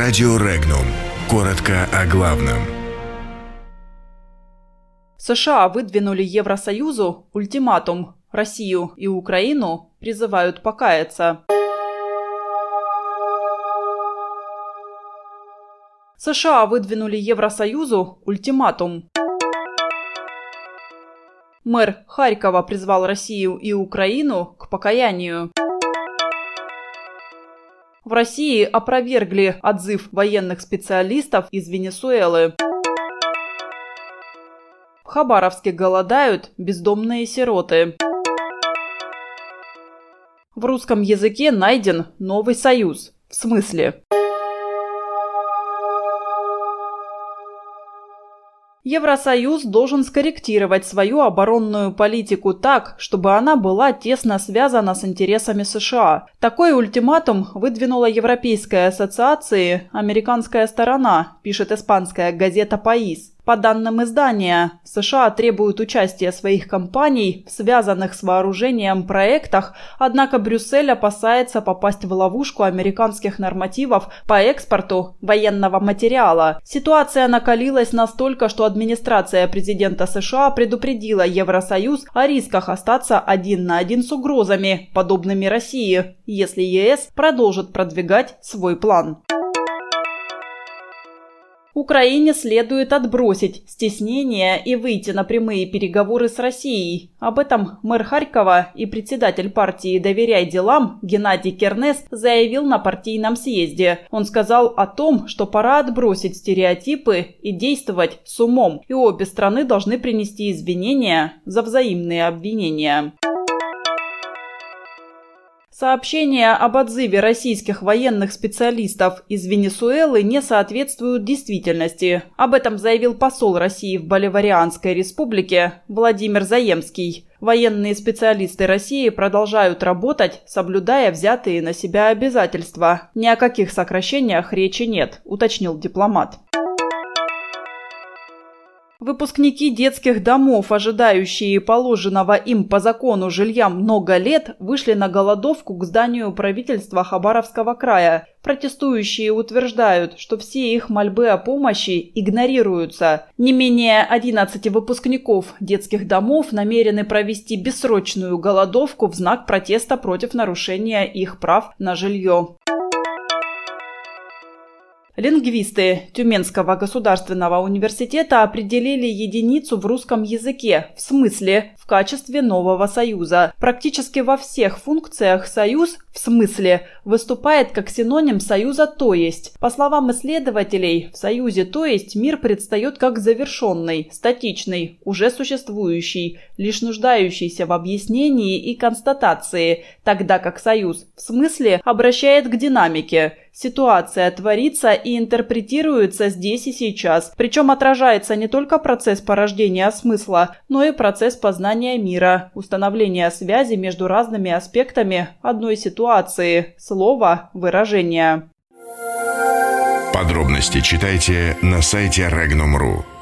Радио Регнум. Коротко о главном. США выдвинули Евросоюзу ультиматум. Россию и Украину призывают покаяться. США выдвинули Евросоюзу ультиматум. Мэр Харькова призвал Россию и Украину к покаянию. В России опровергли отзыв военных специалистов из Венесуэлы. В Хабаровске голодают бездомные сироты. В русском языке найден новый союз. В смысле? Евросоюз должен скорректировать свою оборонную политику так, чтобы она была тесно связана с интересами США. Такой ультиматум выдвинула Европейская ассоциация «Американская сторона», пишет испанская газета «Паис». По данным издания, США требуют участия своих компаний в связанных с вооружением проектах, однако Брюссель опасается попасть в ловушку американских нормативов по экспорту военного материала. Ситуация накалилась настолько, что администрация президента США предупредила Евросоюз о рисках остаться один на один с угрозами, подобными России, если ЕС продолжит продвигать свой план. Украине следует отбросить стеснение и выйти на прямые переговоры с Россией. Об этом мэр Харькова и председатель партии «Доверяй делам» Геннадий Кернес заявил на партийном съезде. Он сказал о том, что пора отбросить стереотипы и действовать с умом, и обе страны должны принести извинения за взаимные обвинения. Сообщения об отзыве российских военных специалистов из Венесуэлы не соответствуют действительности. Об этом заявил посол России в Боливарианской республике Владимир Заемский. Военные специалисты России продолжают работать, соблюдая взятые на себя обязательства. Ни о каких сокращениях речи нет, уточнил дипломат. Выпускники детских домов, ожидающие положенного им по закону жилья много лет, вышли на голодовку к зданию правительства Хабаровского края. Протестующие утверждают, что все их мольбы о помощи игнорируются. Не менее 11 выпускников детских домов намерены провести бессрочную голодовку в знак протеста против нарушения их прав на жилье. Лингвисты Тюменского государственного университета определили единицу в русском языке, в смысле, в качестве нового союза. Практически во всех функциях союз, в смысле, выступает как синоним союза «то есть». По словам исследователей, в союзе «то есть» мир предстает как завершенный, статичный, уже существующий, лишь нуждающийся в объяснении и констатации, тогда как союз, в смысле, обращает к динамике – Ситуация творится и интерпретируется здесь и сейчас, причем отражается не только процесс порождения смысла, но и процесс познания мира, установления связи между разными аспектами одной ситуации, слова, выражения. Подробности читайте на сайте Regnum.ru.